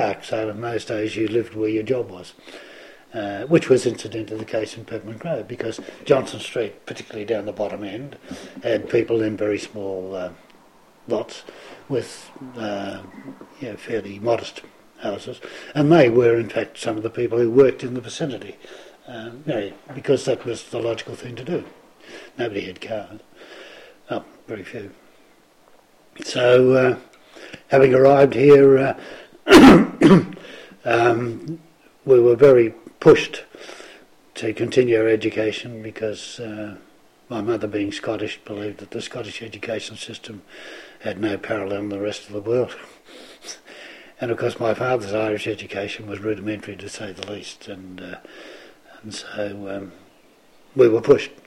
park, so in those days you lived where your job was. Uh, which was incidentally the case in Peppermint Grove because Johnson Street, particularly down the bottom end, had people in very small uh, lots with uh, you know, fairly modest houses, and they were in fact some of the people who worked in the vicinity, um, you know, because that was the logical thing to do. Nobody had cars, oh, very few. So, uh, having arrived here, uh, um, we were very pushed to continue our education because uh, my mother, being Scottish, believed that the Scottish education system had no parallel in the rest of the world. and of course, my father's Irish education was rudimentary, to say the least, and uh, and so um, we were pushed